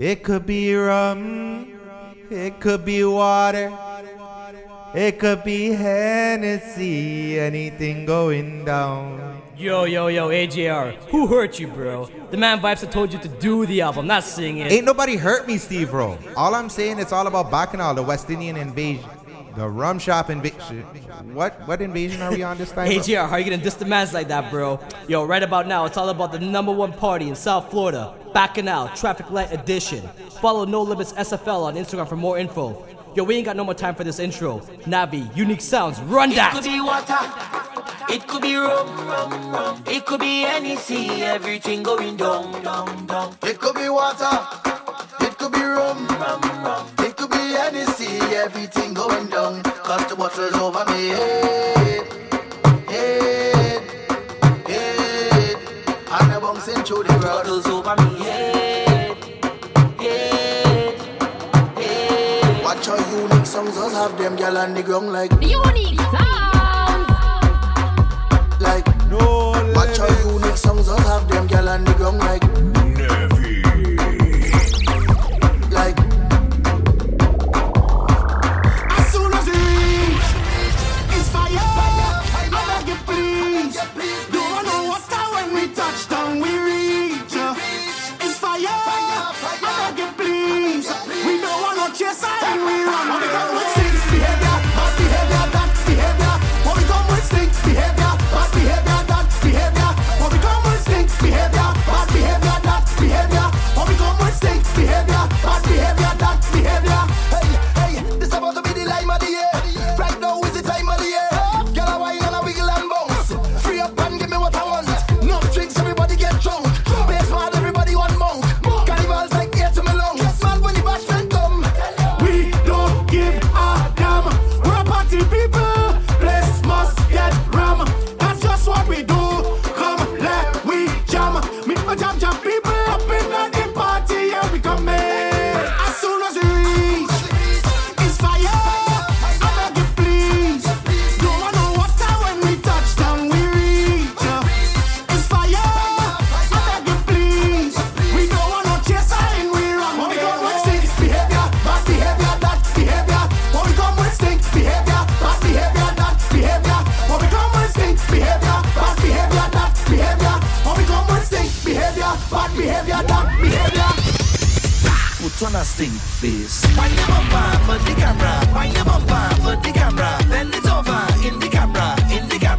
It could be rum, it could be water, it could be Hennessy, anything going down. Yo, yo, yo, AJR, who hurt you, bro? The man Vibes that told you to do the album, not sing it. Ain't nobody hurt me, Steve, bro. All I'm saying it's all about Bacchanal, the West Indian invasion. The rum shop invasion. What what invasion are we on this time? AJR, how are you gonna diss the mans like that, bro? Yo, right about now, it's all about the number one party in South Florida. Bacchanal, Traffic Light Edition. Follow No Limits SFL on Instagram for more info. Yo, we ain't got no more time for this intro. Navi, unique sounds, run that. It could be water, it could be rum, it could be Hennessy, everything going down, down, down. It could be water, it could be rum, it could be any everything going down. Cause the bottle's over me. Head, head, head. And I'm bouncing through the crowd. Bottle's over me. Head, head, head. Watch how unique songs us have them gal on the ground like. The unique sounds. Like. No. Watch how unique songs us have them gal on the ground like. Come on, behavior, that behavior. Put on a stink face. Wind your bumper ah, for the camera. Wind your bumper ah, for the camera. Then it's over in the camera. In the camera.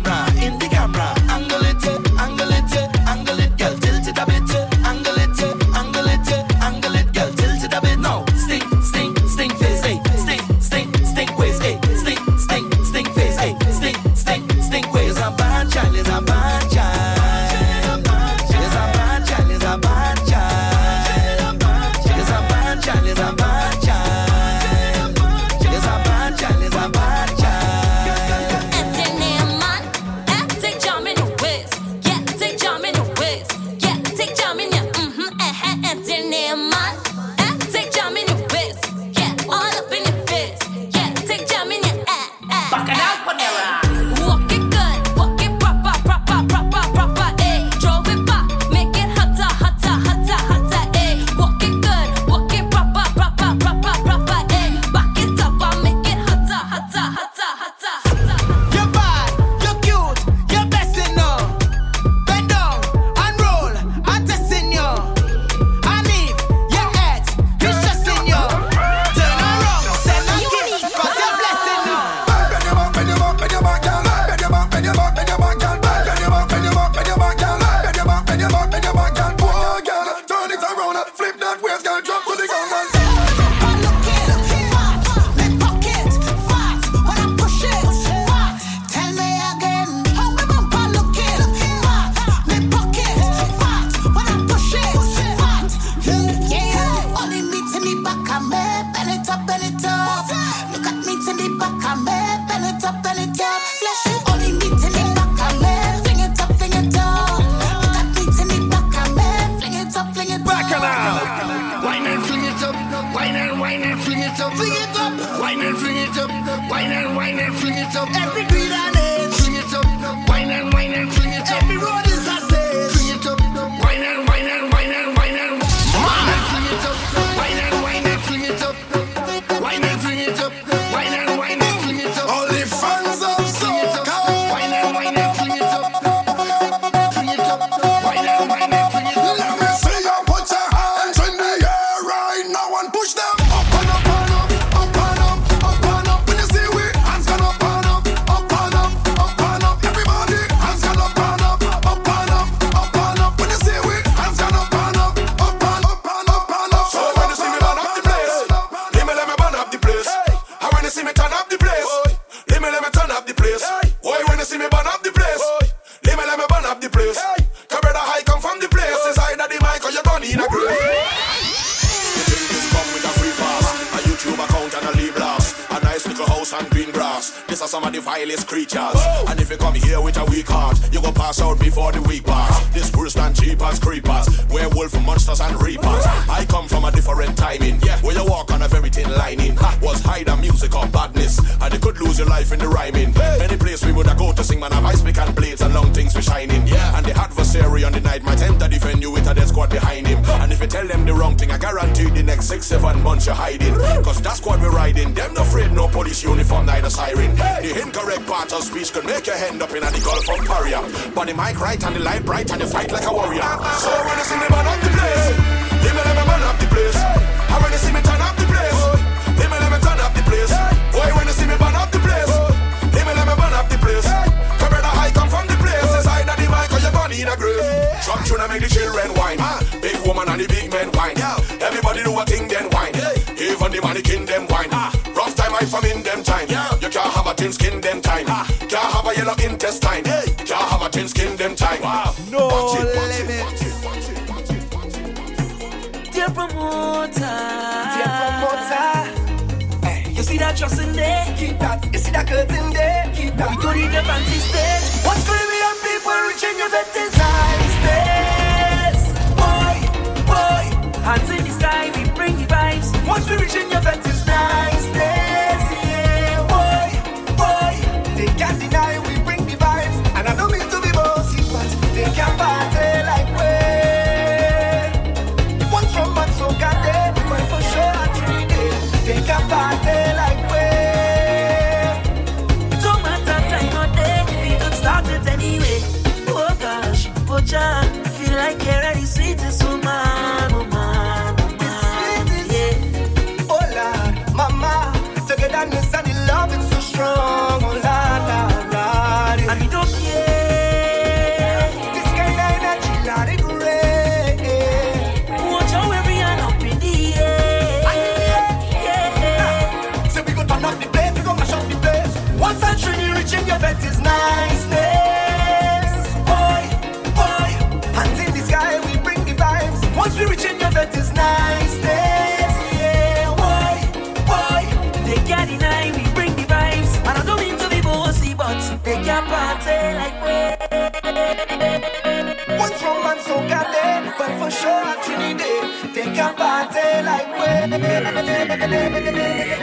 right and the light.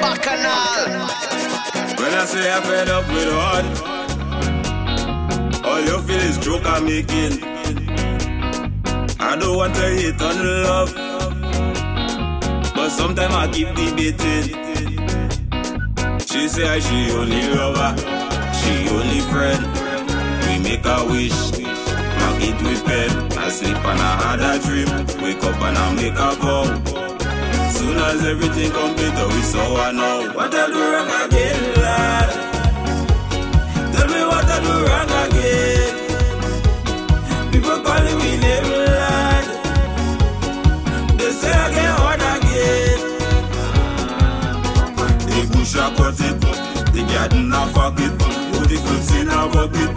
Bacchanal. When I say I'm fed up with hard, all you feel is joke I'm making. I don't want to hate on love, but sometimes I keep debating. She say I she only lover, she only friend. We make a wish eat with bed. I sleep and I had a dream. Wake up and I make a vow soon as everything complete, oh, we saw I know what I do wrong again, lad. Tell me what I do wrong again. People calling me name, lad. They say I get hard again. They push I cut it, the garden I fuck it, oh, the fruits in I bucket,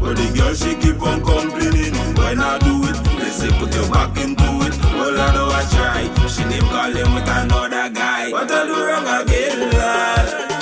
but the girl she keep on complaining when I do it policy, put your back into it. Well, I know I try. She name calling with another guy. What I do wrong again, lad?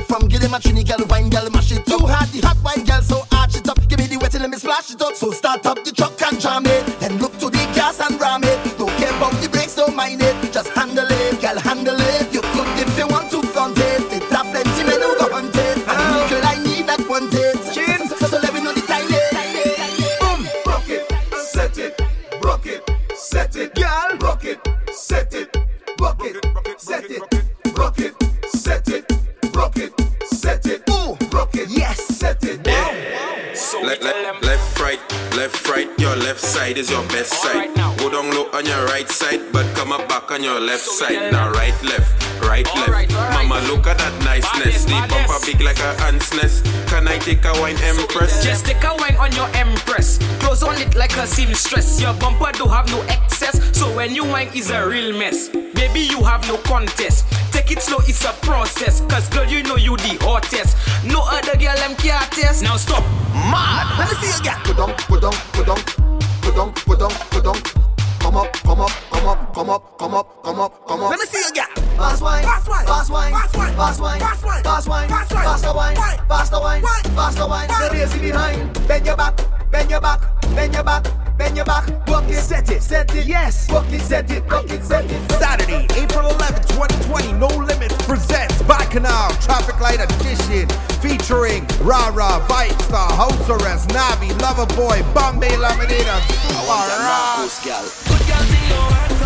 You're from. Give them a Trini gal, wine gal, mash it up. Too hard, the hot wine gal, so arch it up. Give me the wet let me splash it up. So start up the truck and jam it. On your left side. Now right, left, right, left. Mama, look at that niceness. The bumper big like a ant's nest. Can I take a wine, Empress? Just take a wine on your empress. Close on it like a seamstress. Your bumper do have no excess. So when you wine is a real mess. Baby, you have no contest. Take it slow, it's a process. Cause girl, you know you the hottest. No other girl them care test. Now stop. Mad. Let me see you get. Put on, put on, put on, put on, put on, put on. Come up, come up, come up, come up, come up, come up, come up. Let me see you get. Fast wine, fast wine, fast wine, fast wine, fast wine, fast wine, faster wine, faster wine, faster wine. The lazy behind. Bend your back, bend your back, bend your back, bend your back. It, set it, set it. Yes. Work it, set it, work it, set it. Saturday, April 11th, 2020, No Limits presents Bacchanal Traffic Light Edition featuring Rara, Vibe Star, House Arrest, Navi, Loverboy, Bombay Laminator, Alright. Good girl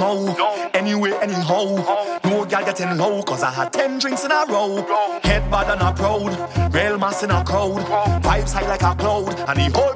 No, anyway, anyhow. No. Girl getting low, cause I had 10 drinks in a row. Head bad and a proud, rail mass in a crowd. Vibes high like a cloud, and the whole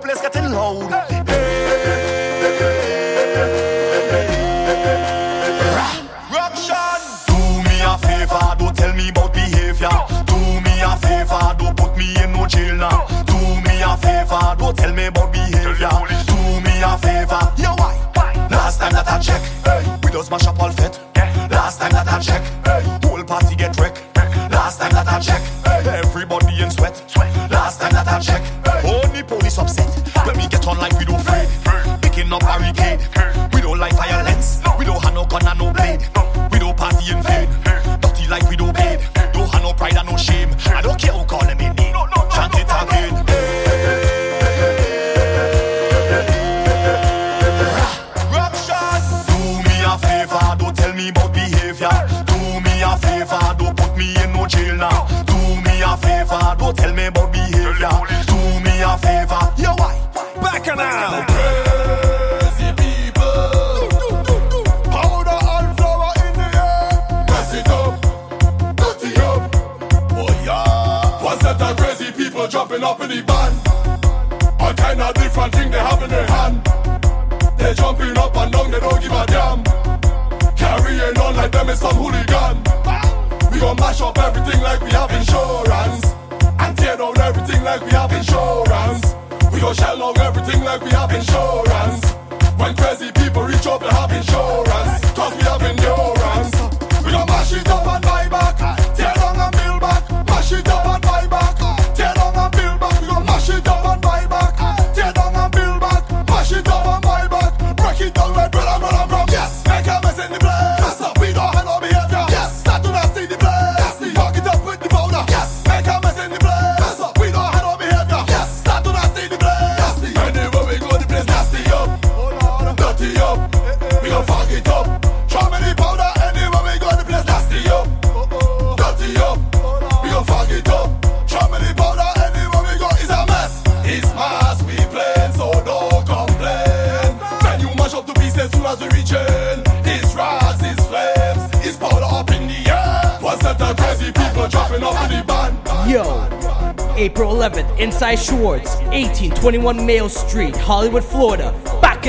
1821 Mayo Street, Hollywood, Florida.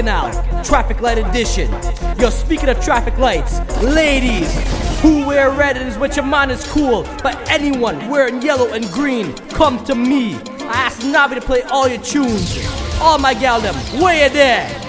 Out, traffic light edition. Yo, speaking of traffic lights, ladies who wear red and is what your mind is cool, but anyone wearing yellow and green, come to me. I asked Navi to play all your tunes. All my gal them, where you there?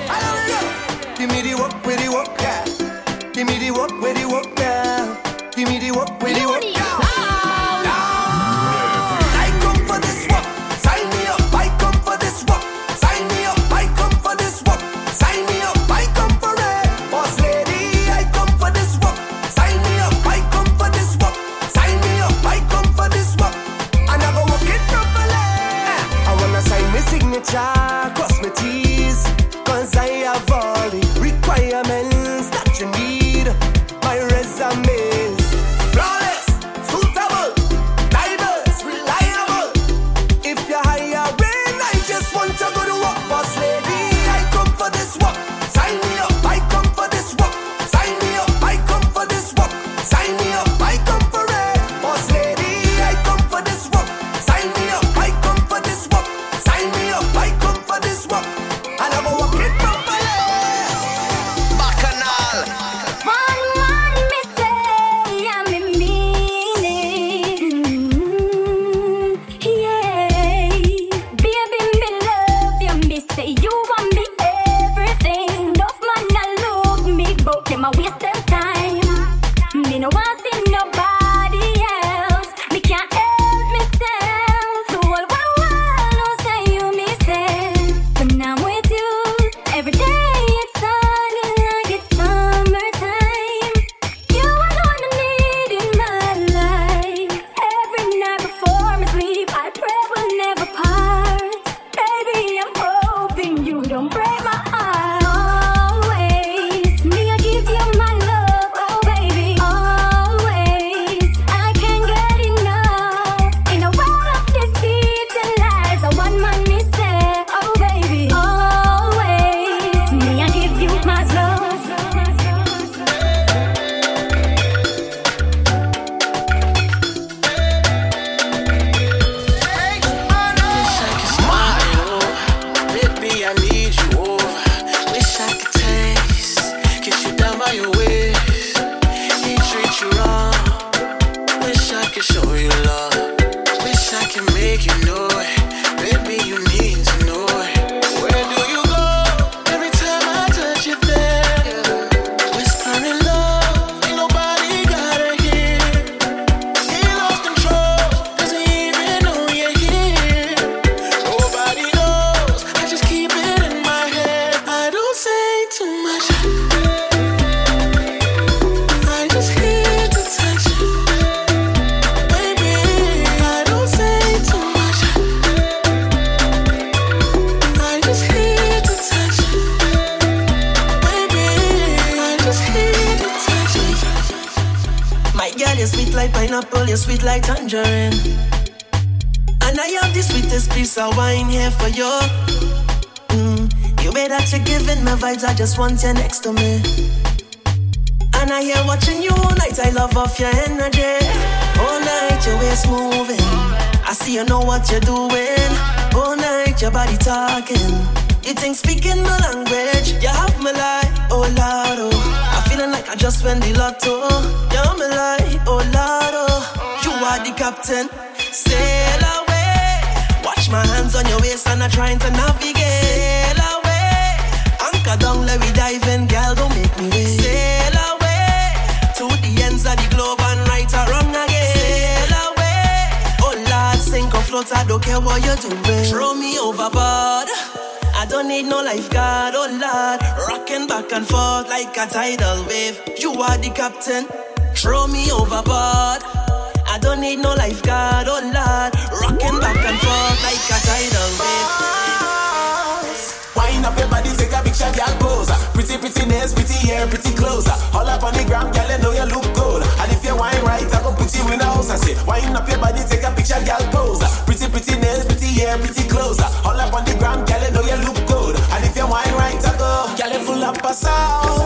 You're sweet like tangerine. And I have the sweetest piece of wine here for you. Mm, you way that you're giving me vibes, I just want you next to me. And I hear watching you all night, I love off your energy. All night, your waist moving. I see you know what you're doing. All night, your body talking. You think speaking my language, you have my life, oh Lord, oh. I'm feeling like I just won the lotto. You're my life, oh Lord. You are the captain, sail away. Watch my hands on your waist and I'm trying to navigate. Sail away, anchor down, let me dive in, girl, don't make me wait. Sail away to the ends of the globe and right or wrong again. Sail away, oh Lord, sink or float, I don't care what you're doing. Throw me overboard. I don't need no lifeguard, oh Lord. Rocking back and forth like a tidal wave. You are the captain, throw me overboard. I don't need no lifeguard, oh Lord. Rocking back and forth like a tidal wave. Wind up your body, take a picture, girl pose. Pretty, pretty nails, pretty hair, pretty clothes. All up on the ground, girl, you know you look good. And if you wine right, I go put you in the house. I say, wind up your body, take a picture, girl pose. Pretty, pretty nails, pretty hair, pretty clothes. All up on the ground, girl, you know you look good. And if you wine right, I go, girl, full up a sauce.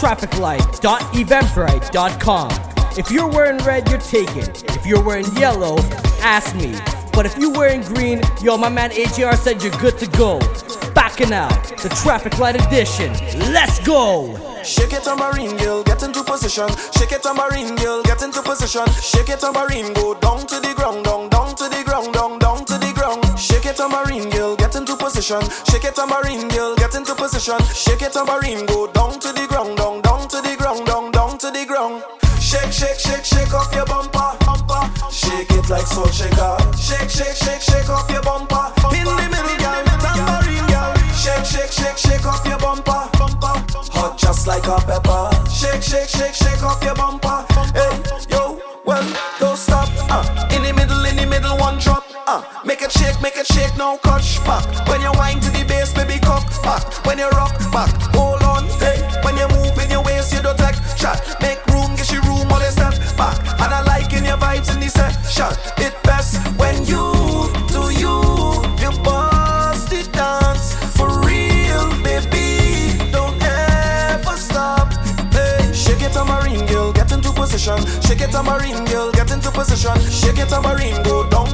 trafficlight.eventbrite.com. If you're wearing red, you're taken. If you're wearing yellow, ask me. But if you're wearing green, yo, my man AJR said you're good to go. Bacchanal, the traffic light edition. Let's go! Shake it tambourine girl, get into position. Shake it tambourine girl, get into position. Shake it tambourine, go down to the ground, down, down to the ground, down, down to the ground. Shake it tambourine girl, get into Shake it tambourine, girl, get into position. Shake it tambourine, go down to the ground, down, down to the ground, down, down to the ground. Shake, shake, shake, shake off your bumper, bumper. Shake it like salt shaker. Shake, shake, shake, shake off your bumper. In the middle, girl, tambourine, girl. Shake, shake, shake, shake off your bumper, bumper. Hot just like a pepper. Shake, shake, shake, shake off your bumper. Hey, yo, well. it shake, make a shake, now catch back. When you wind to the bass, baby, cock back. When you rock back, hold on, hey. When you move in your waist, you don't take shot. Make room, get your room, all the step back. And I like in your vibes in the session. It best when you do you, you bust the dance for real, baby. Don't ever stop, hey. Shake it, tamarind girl, get into position. Shake it, tamarind girl, get into position. Shake it, tamarind, go down.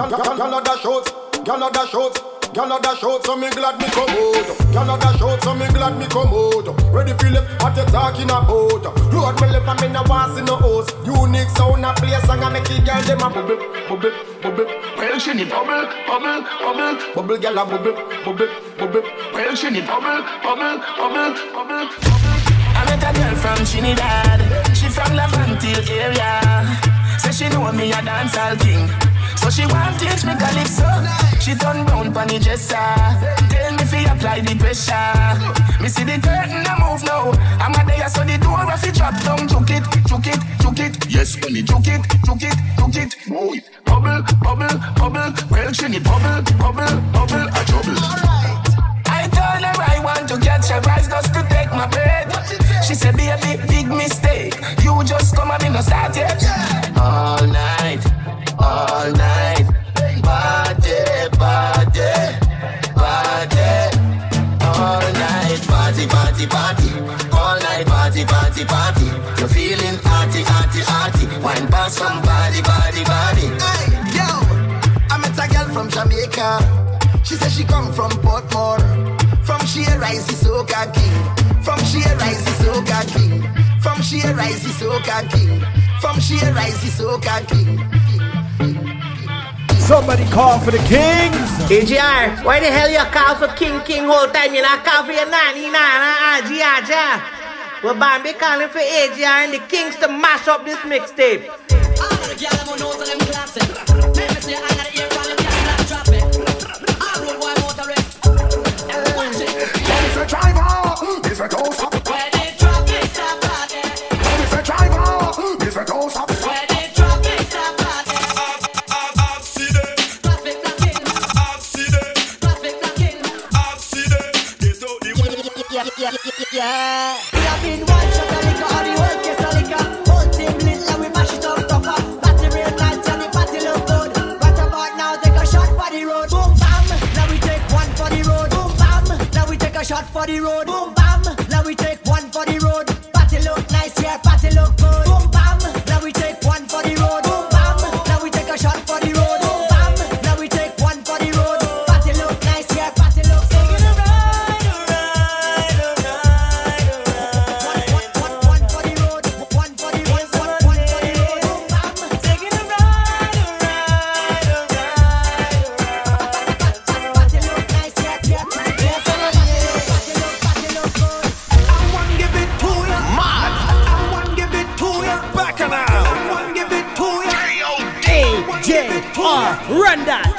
Gyal dash out, gyal dash out, gyal dash out, so me glad me come out. Gyal dash out, so me glad me come out. Ready for left, what you talking about? Road me left, I'm in the walls in the. Unique sound, a play song, I make the gyal dem a bubble, bubble, bubble. Well, she bubble, bubble, bubble, bubble, gyal a bubble, bubble, bubble. Well, she bubble, bubble, bubble, bubble. I met a girl from Trinidad. She from La Laventille area. Say she know me a dancehall king. So she want teach me calypso. She turn round pon the dresser. Tell me fi apply the pressure. Me see the curtain a move now. I'm a there so the door a fi drop down. Juke it, juke it, juke it. Yes, when it juke it, juke it, juke it. Move it. Bubble, bubble, bubble. Well, she need bubble, bubble, bubble. A trouble. Alright. I told her I want to catch her eyes just to take my breath. She said, baby, big big mistake. You just come and me no start yet. All night, all night. Party, party, party. All night, party, party, party. All night, party, party, party. You're feeling arty, arty, arty. Wine past somebody, body, body. I met a girl from Jamaica. She said she come from Portmore. From she rise the soca king. From she rise the soca king. From she rise the soca king. From she rise the soca king. Somebody call for the kings. AJR, why the hell you call for King King whole time? You not call for your nanny, nana, auntie, ah, aja. Well, Bambi calling for AJR and the Kings to mash up this mixtape. Driver, Mr. Don't stop. Mr. Driver, Mr. Don't stop. We have been one shot of liquor, or the whole case of liquor. Whole we mash it up tougher. Real nice, and the party look good. Now, take a shot for the road. Boom bam, now we take one for the road. Boom bam, now we take a shot for the road. Boom bam, run that.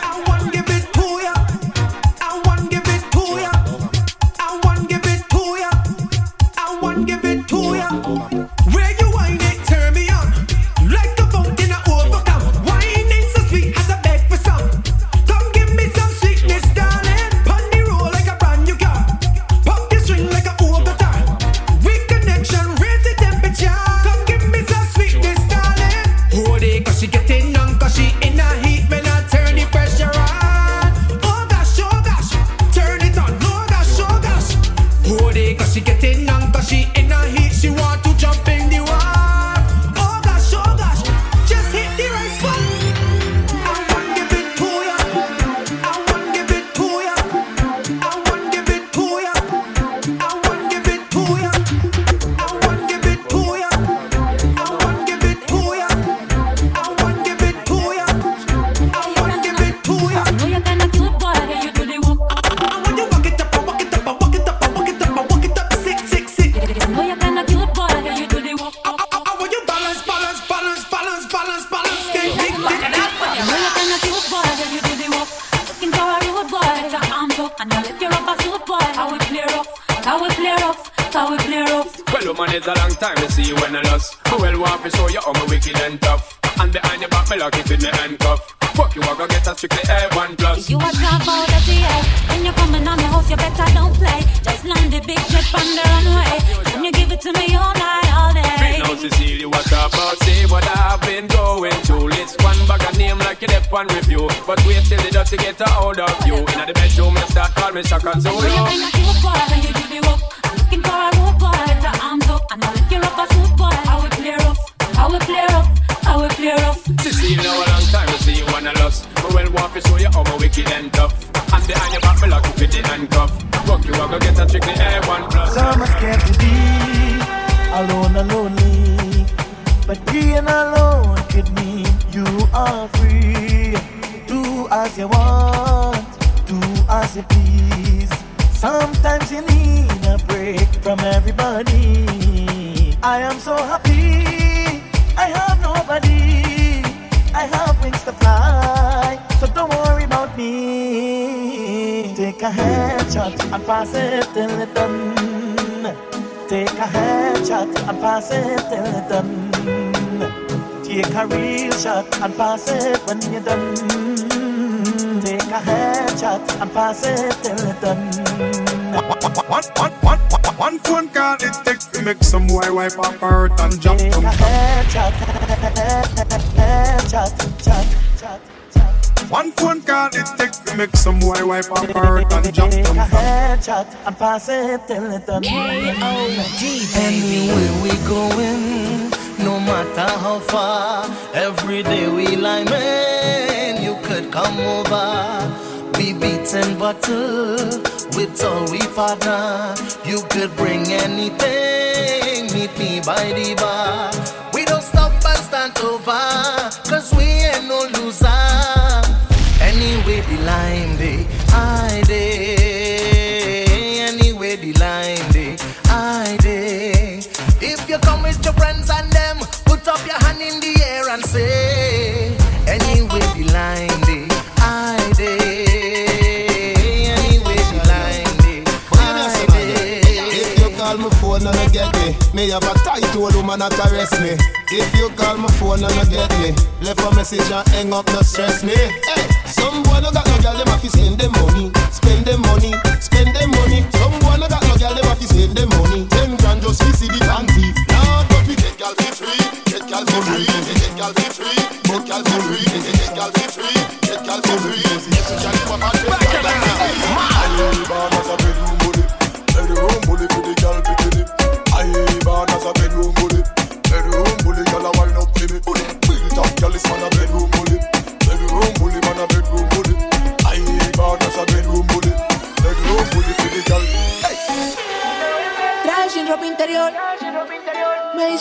Sometimes you need a break from everybody. I am so happy, I have nobody. I have wings to fly, so don't worry about me. Take a headshot and pass it till it's done. Take a headshot and pass it till it's done. Take a real shot and pass it when you're done. Take a headshot and pass it till it's done. One, one, one, one, one phone call it takes to make some boy wipe up hurt and jump Take a headshot, headshot, shot, shot. One phone call it takes to make some boy wipe up her hurt and jump Take them. a headshot and pass it till it's done. Anywhere we going, no matter how far, every day we line man, you could come over. We beating battle uh, with all we partner. You could bring anything, meet me by the bar. We don't stop and stand over, cause we ain't no loser. Anyway, the line day, I day. Anyway, the line day, I day. If you come with your friends and them, put up your hand in the air and say, Anyway, the line me, have a tight old woman that arrest me. If you call my phone and you get me, left a message and hang up, no stress me. Hey, some boy no got no girl, them have to spend them money, spend them money, spend them money. Some boy no got no girl, them have to spend them money. Ten grand just see the panty. Nah, but we get girl for free, get girl for free, get girl for free,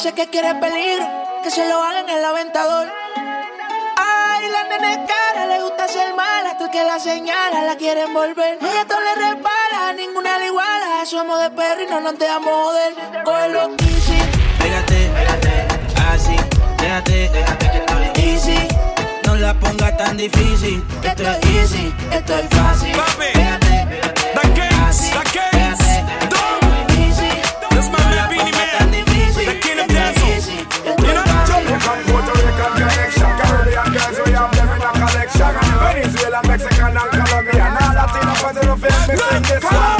dice que quiere peligro, que se lo hagan en el aventador. Ay, la nena es cara, le gusta ser mala, hasta el que la señala la quieren volver. Ella todo le resbala, ninguna le iguala. Somos de perro y no nos dejamos joder. Cógelo easy, Pégate, así, déjate, easy. No la pongas tan difícil. Esto es easy, esto es fácil. Pégate, así, déjate, easy. No Latino for the film mixing this one.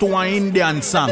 to an Indian song.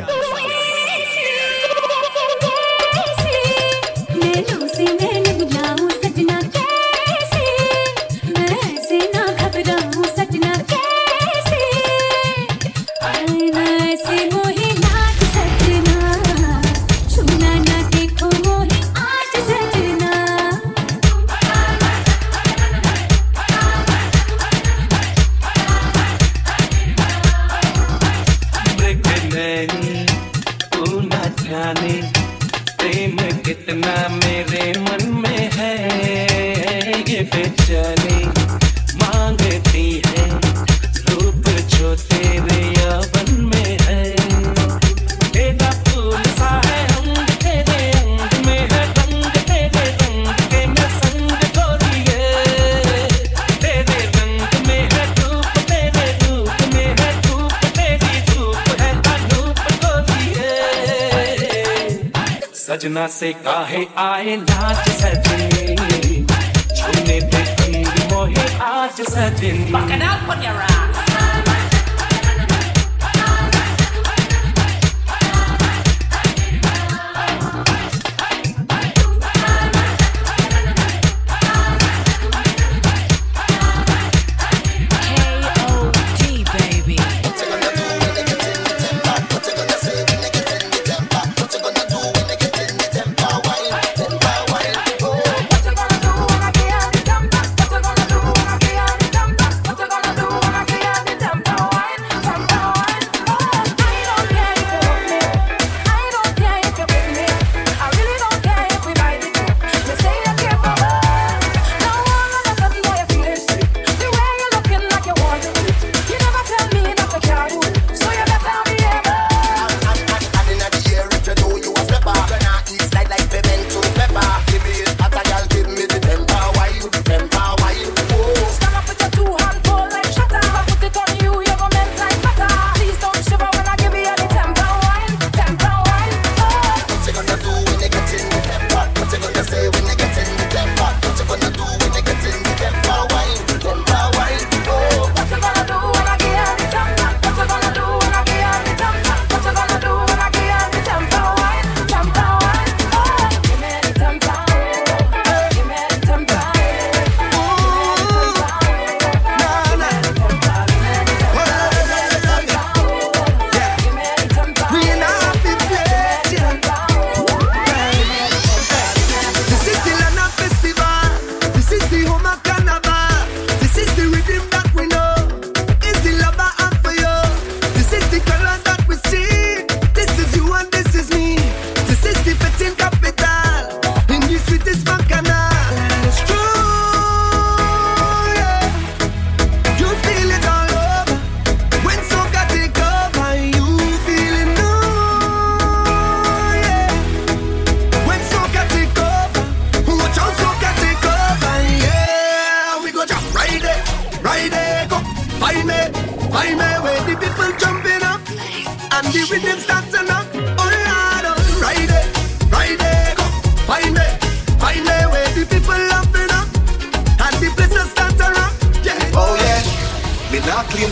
से काहे आए नाच सजे छूने पे मोहे आज सजे पकड़ा पकड़ा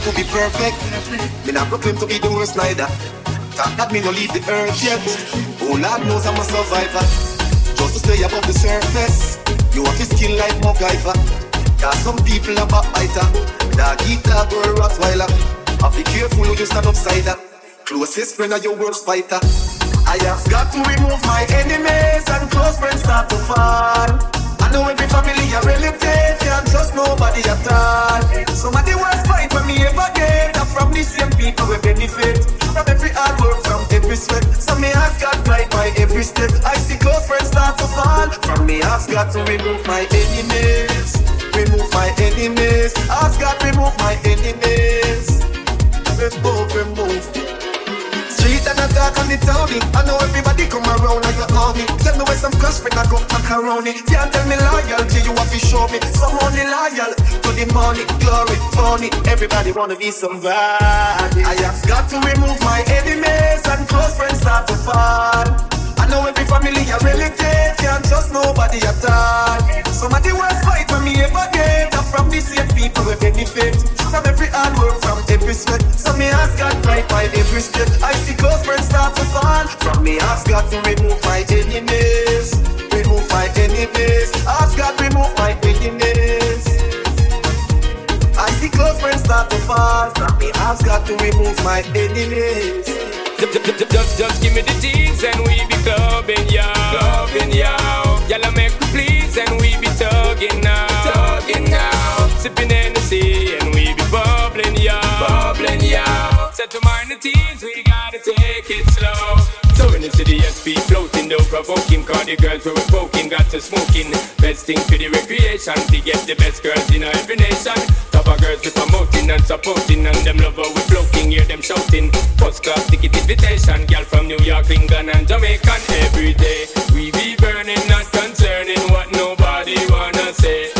to be perfect. Me not proclaim to be the worst neither. talk not that me no leave the earth yet. Oh Lord knows I'm a survivor. Just to stay above the surface. You have to skin like MacGyver. Got some people a backbiter. Dog eat dog or Rottweiler. I be careful who you stand upside that. Closest friend are your worst fighter. I have got to remove my enemies and close friends start to fall. Know every family a relative, can't trust nobody at all. Some of the worst fight when me ever get are from the same people we benefit. From every hard work, from every sweat. So me ask God guide my every step. I see close friends start to fall. From me ask God to remove my enemies. Remove my enemies. Ask God to remove my enemies. Remove, remove. Street and a dark on the townie. I know everybody come around like your army. Tell me where some crush when I go macaroni. Can't tell me loyalty, you have to show me. Some loyal to the money, glory, funny. Everybody wanna be somebody. I ask God to remove my enemies and close friends start to fall. Know every family a relative, can't trust nobody at all. Some of the worst fight when me ever get are from the same people we benefit. From every hard work, from every sweat. So me ask God right by every step. I see close friends start to fall. From me ask God to remove my enemies. Remove my enemies. Ask God remove my enemies. I see close friends start to fall. From me ask God to remove my enemies. Just, just give me the teens and we be clubbing, yo. Clubbing, yo. Y'all make me please and we be tugging now. Tugging now. Sipping Hennessy and we be bubbling, yo. Bubbling, yo. Set to mind the teens, we gotta take. When it's the SP floating, though provoking, cause the girls we were poking, got to smoking. Best thing for the recreation, to get the best girls in every nation. Top of girls we promoting and supporting, and them love we floating, hear them shouting. First class ticket invitation, girl from New York, England, and Jamaica. Every day we be burning, not concerning what nobody wanna say.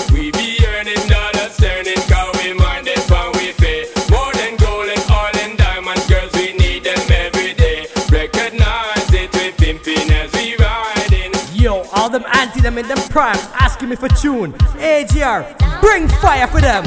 Yo, all them anti them in them prime asking me for tune. AJR, bring fire for them.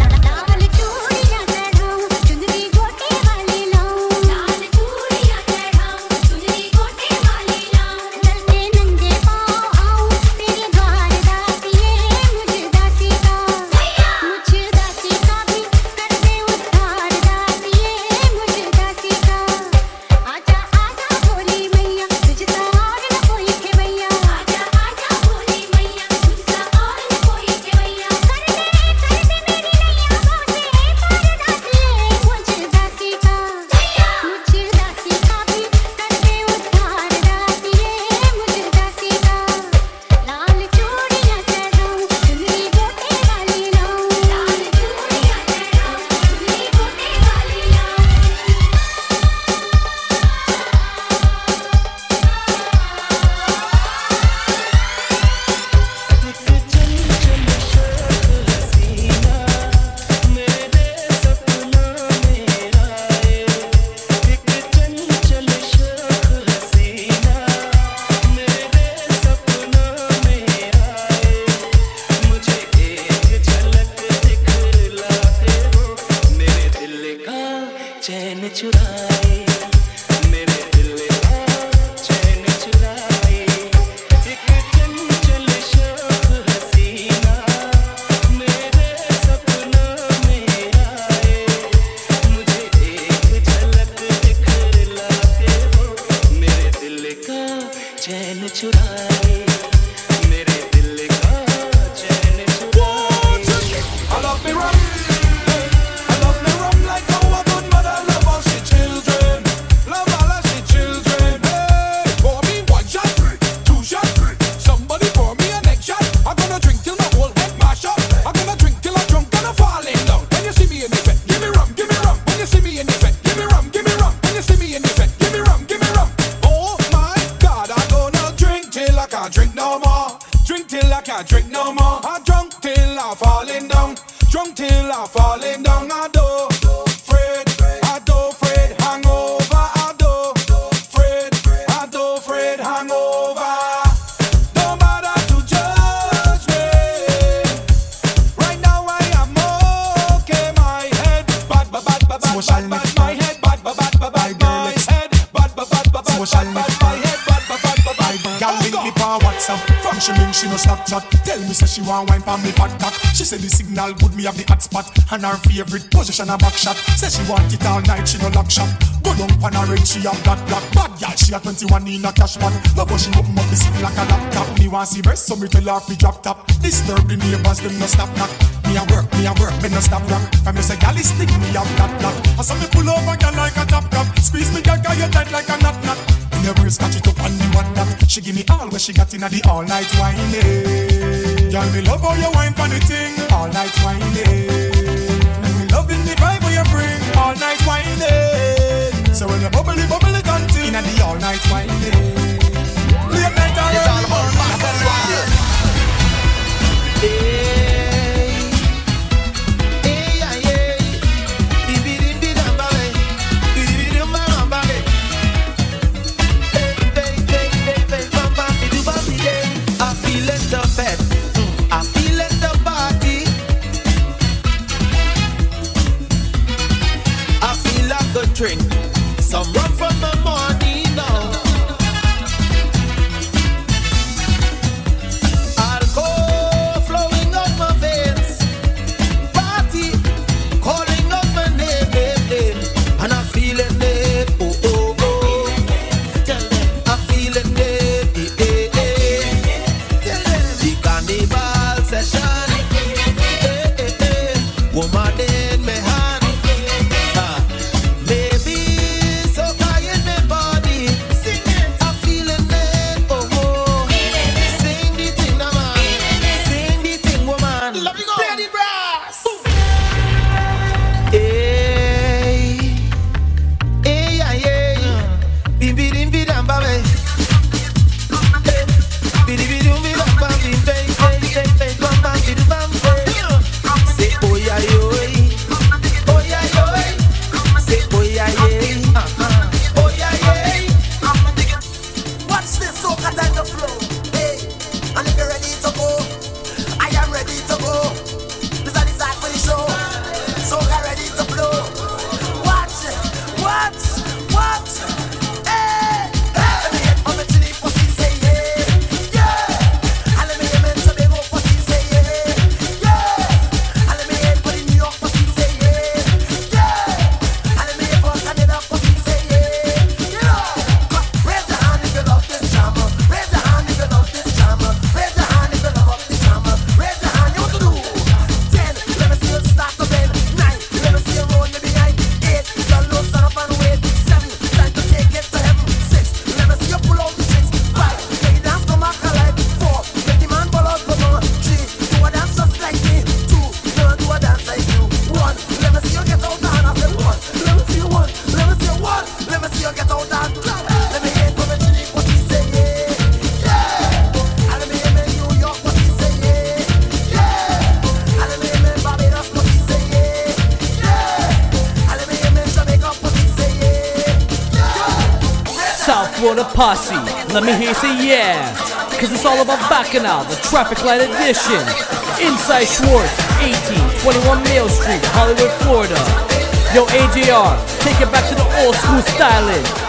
WhatsApp From she she no stop chat. Tell me say she want wine for me fat cock. She say the signal good, me have the hot spot. And her favorite position a back shot. Say she want it all night, she no lock shop. Go down pan her head, she have that black bad girl. She a 21 in a cash pot. Love how she open up the sitting like a laptop. Me want see breast, so me tell her fi drop top. Disturb the neighbors, them no stop knock. Me a work, me a work, me no stop rock. From me say gal stick, me have that black. I saw me pull over gal like a top cap. Squeeze me gal, gal you tight like a knot knot. In the brace, catch it up on the one that. She give me all where she got in the all night whining. Girl, me love how you wine for the thing, all night whining. Me loving the vibe where you bring, all night whining. So when you bubbly, bubbly, dancing, in the all night whining. Late night, it's all about I let me hear you say yeah. Cause it's all about Bacchanal, the traffic light edition. Inside Schwartz, 1821 Mail Street, Hollywood, Florida. Yo, AJR, take it back to the old school styling.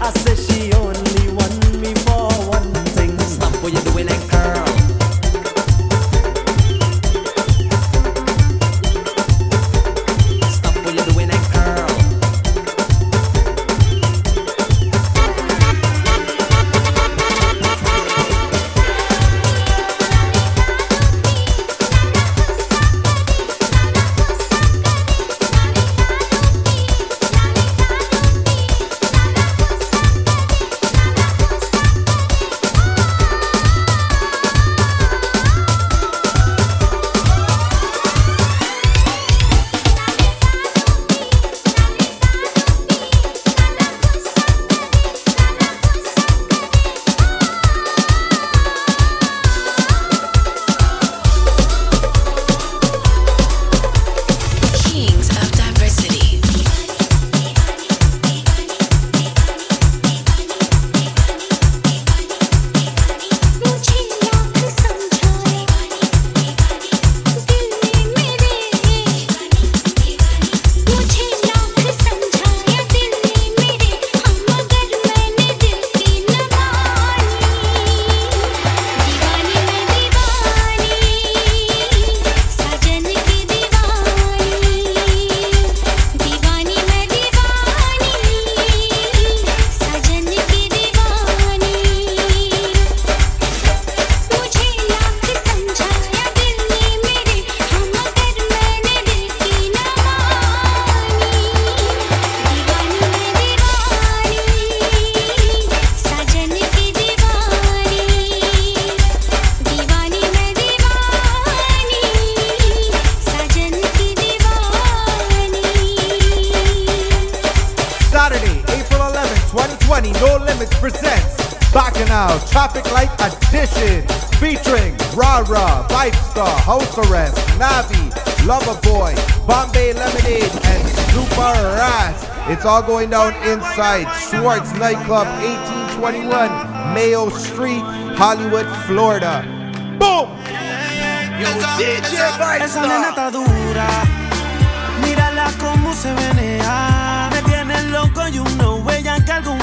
I said going down inside Schwartz Nightclub, 1821 Mayo Street, Hollywood, Florida. ¡Boom! Yo, DJ Esa mírala cómo se menea. Me tiene loco y uno huella que algún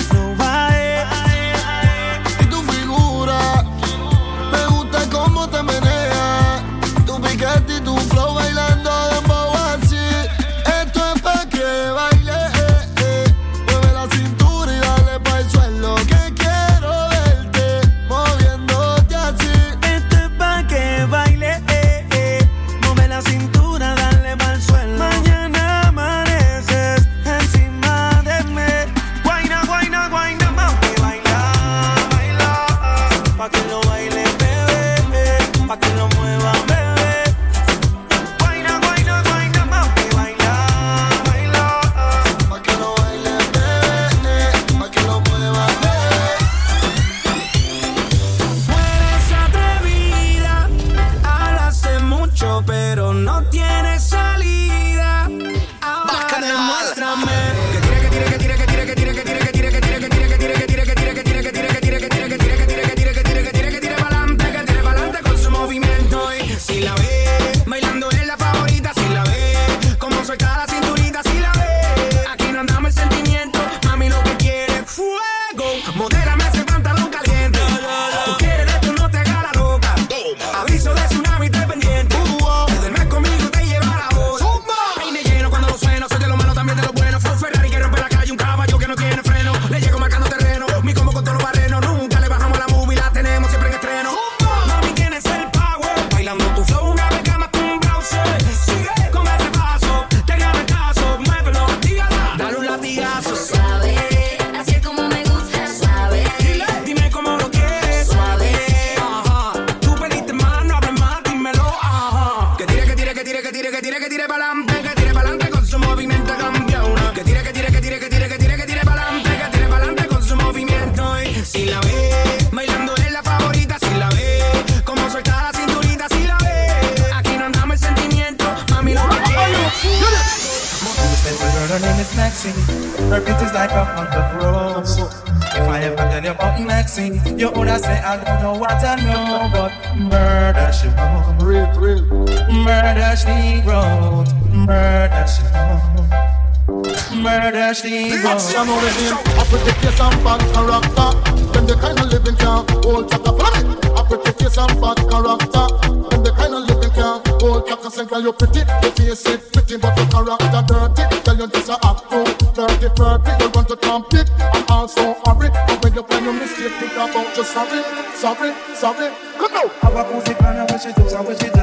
Bad character. Them the kind of living can hold chaka. Follow me. A pretty face and bad character. Them the kind of living can hold chaka. Say girl you pretty, your face is pretty, but your character dirty. Tell you this a act too dirty, dirty. You want to compete and also hurry. but when you find your mistake, think about oh, your sorry, sorry, sorry. Come now. Our pussy planner when she does, wish she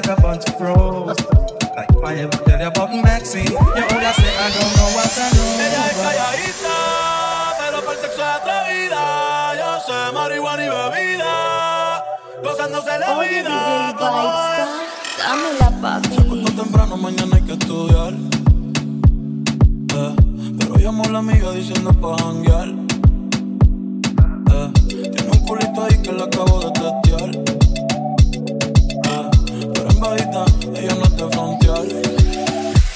like a bunch of crows. Like I ever tell you about Maxi, you all say I don't know what I know. Ella es calladita, pero por sexo es atrevida. Yo sé marihuana y bebida, gozándose la vida. Dame la papi. Se puesto temprano, mañana hay que estudiar. Eh, pero llamó la amiga diciendo pa' janguear. Eh, tiene un culito ahí que la acabo de testear bajita, ella no es de frontear.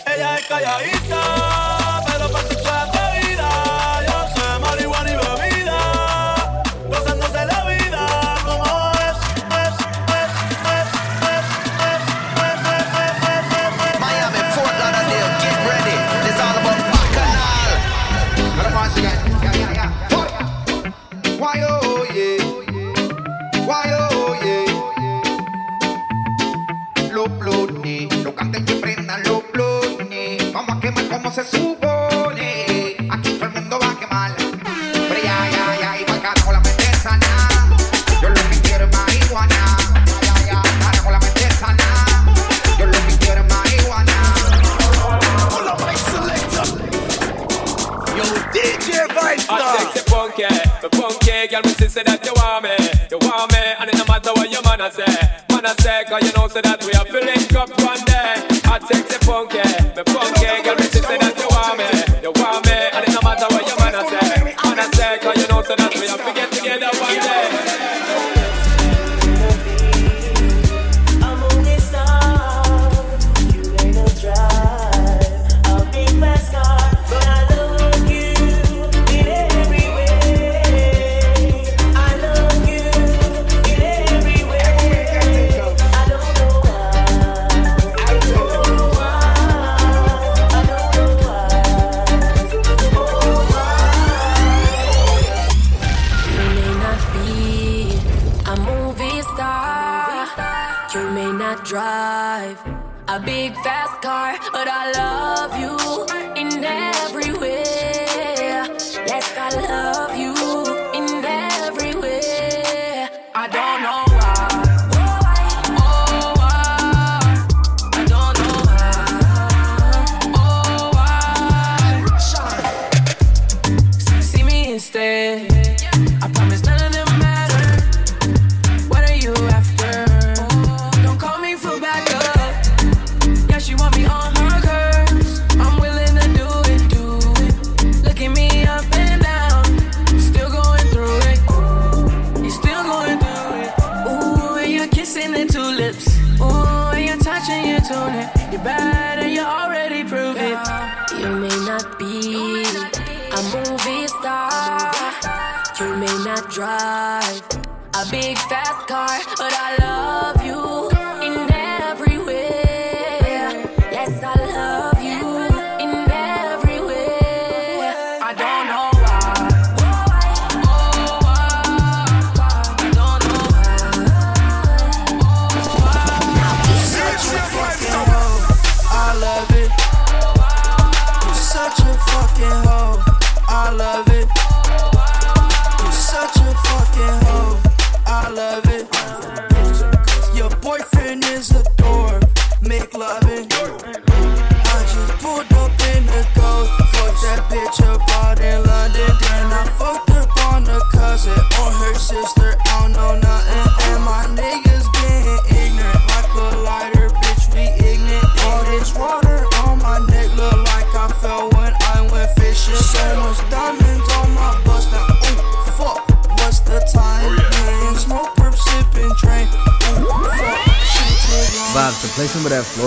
Ella es calladita. girl, me say that you want me, you want me, and it no matter what your man a say, man a say, cause you know say that we are filling up one day. I take the funky, me funky girl.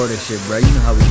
Florida shit, bro. You know how we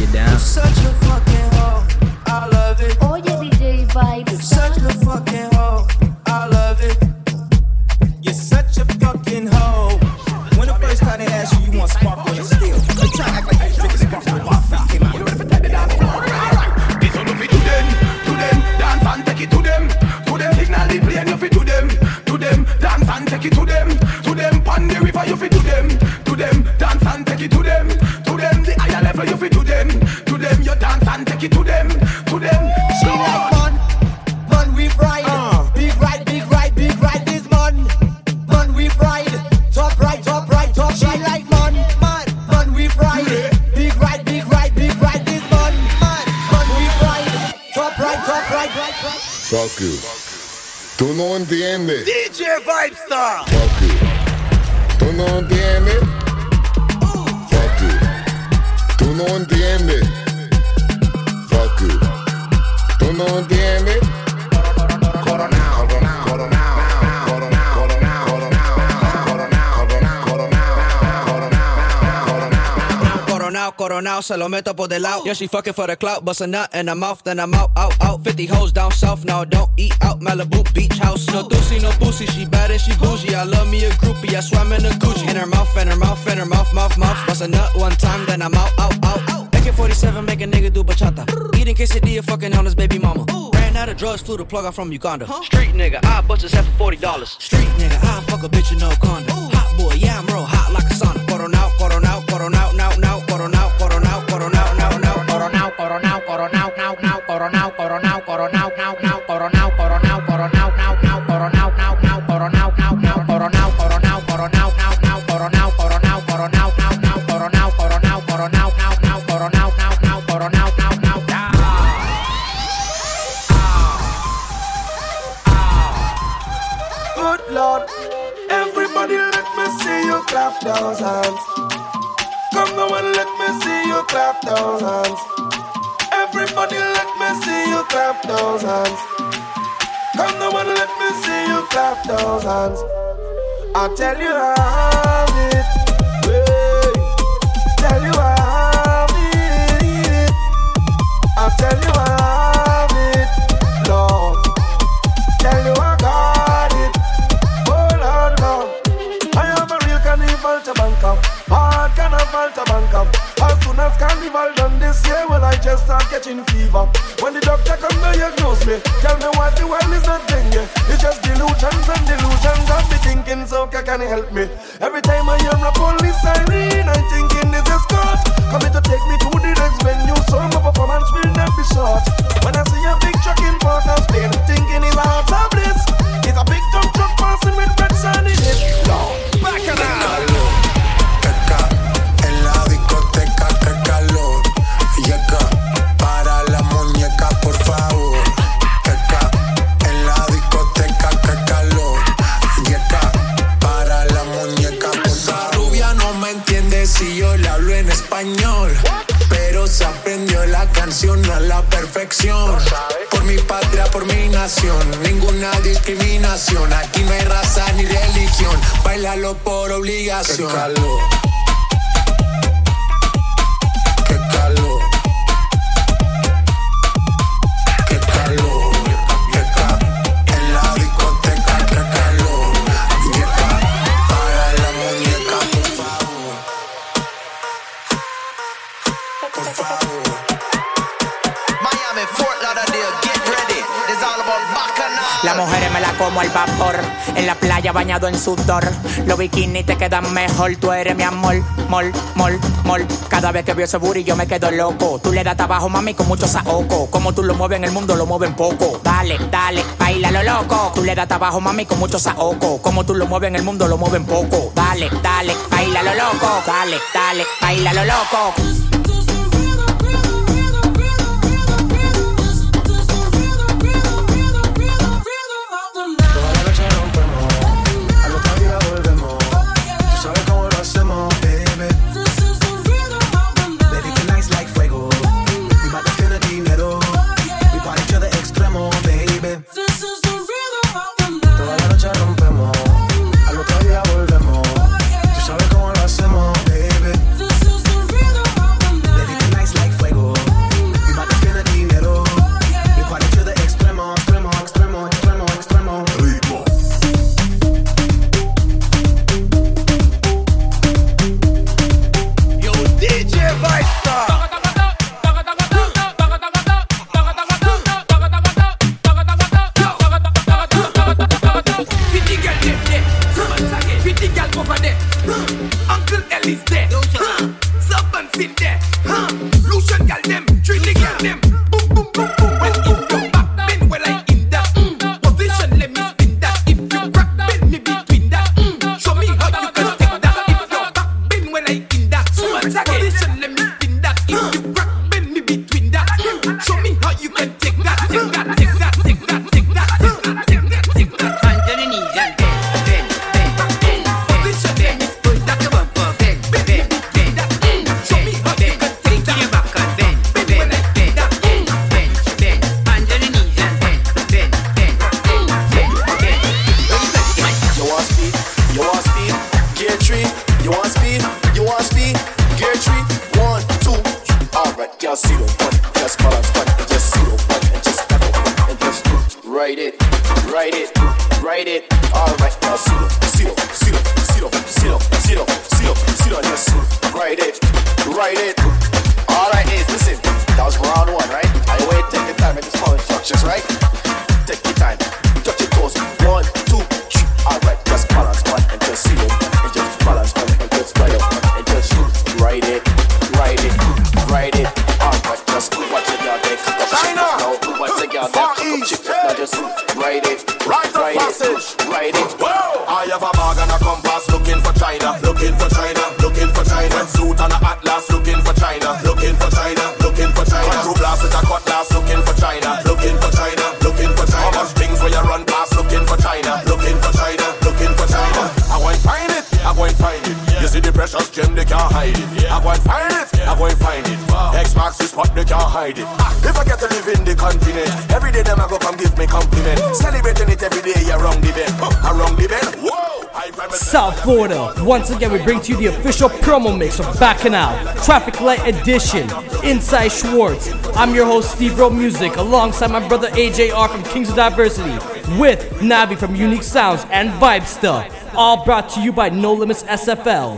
Coronao, se lo meto por del lado. Yeah, she fucking for the clout, bust a nut in her mouth, then I'm out, out, out. 50 hoes down south, now don't eat out. Malibu beach house, no doozy, no boozy. She bad and she bougie. I love me a groupie, I swam in a Gucci. In her mouth, in her mouth, in her mouth, mouth, mouth. Bust a nut one time, then I'm out, out, out. AK-47 make a nigga do bachata. Eating quesadilla, fucking on his baby mama. Ran out of drugs, flew the plug out from Uganda. Street nigga, I bust his head for $40. Street nigga, I fuck a bitch in no condom. Hot boy, yeah, I'm real hot like a sauna. Coronao, coronao, now, now, coronao, carnival done this year, well I just start catching fever. When the doctor come diagnose me, tell me what the world is not yeah. It's just delusions and delusions. I've been thinking so can you help me? Every time I hear a police siren, I'm thinking it's a scotch. Coming to take me to the next venue, so my performance will not be short. When I see a big truck in Port of Spain, thinking it's a heart of bliss. It's a big dump truck passing with red sun in it. Lord, Aquí no hay raza ni religión. Bailalo por obligación. el vapor. En la playa bañado en sudor. Los bikinis te quedan mejor. Tú eres mi amor, mol, mol, mol. Cada vez que veo ese booty yo me quedo loco. Tú le das trabajo, mami, con mucho saoco. Como tú lo mueves en el mundo, lo mueven poco. Dale, dale, baila lo loco. Tú le das trabajo, mami, con mucho saoco. Como tú lo mueves en el mundo, lo mueven poco. Dale, dale, baila lo loco. Dale, dale, baila lo loco. Once again, we bring to you the official promo mix of Bacchanal, Traffic Light Edition, Inside Schwartz. I'm your host, Steve Rowe Music, alongside my brother AJR from Kings of Diversity, with Navi from Unique Sounds and Vibe Stuff. All brought to you by No Limits SFL.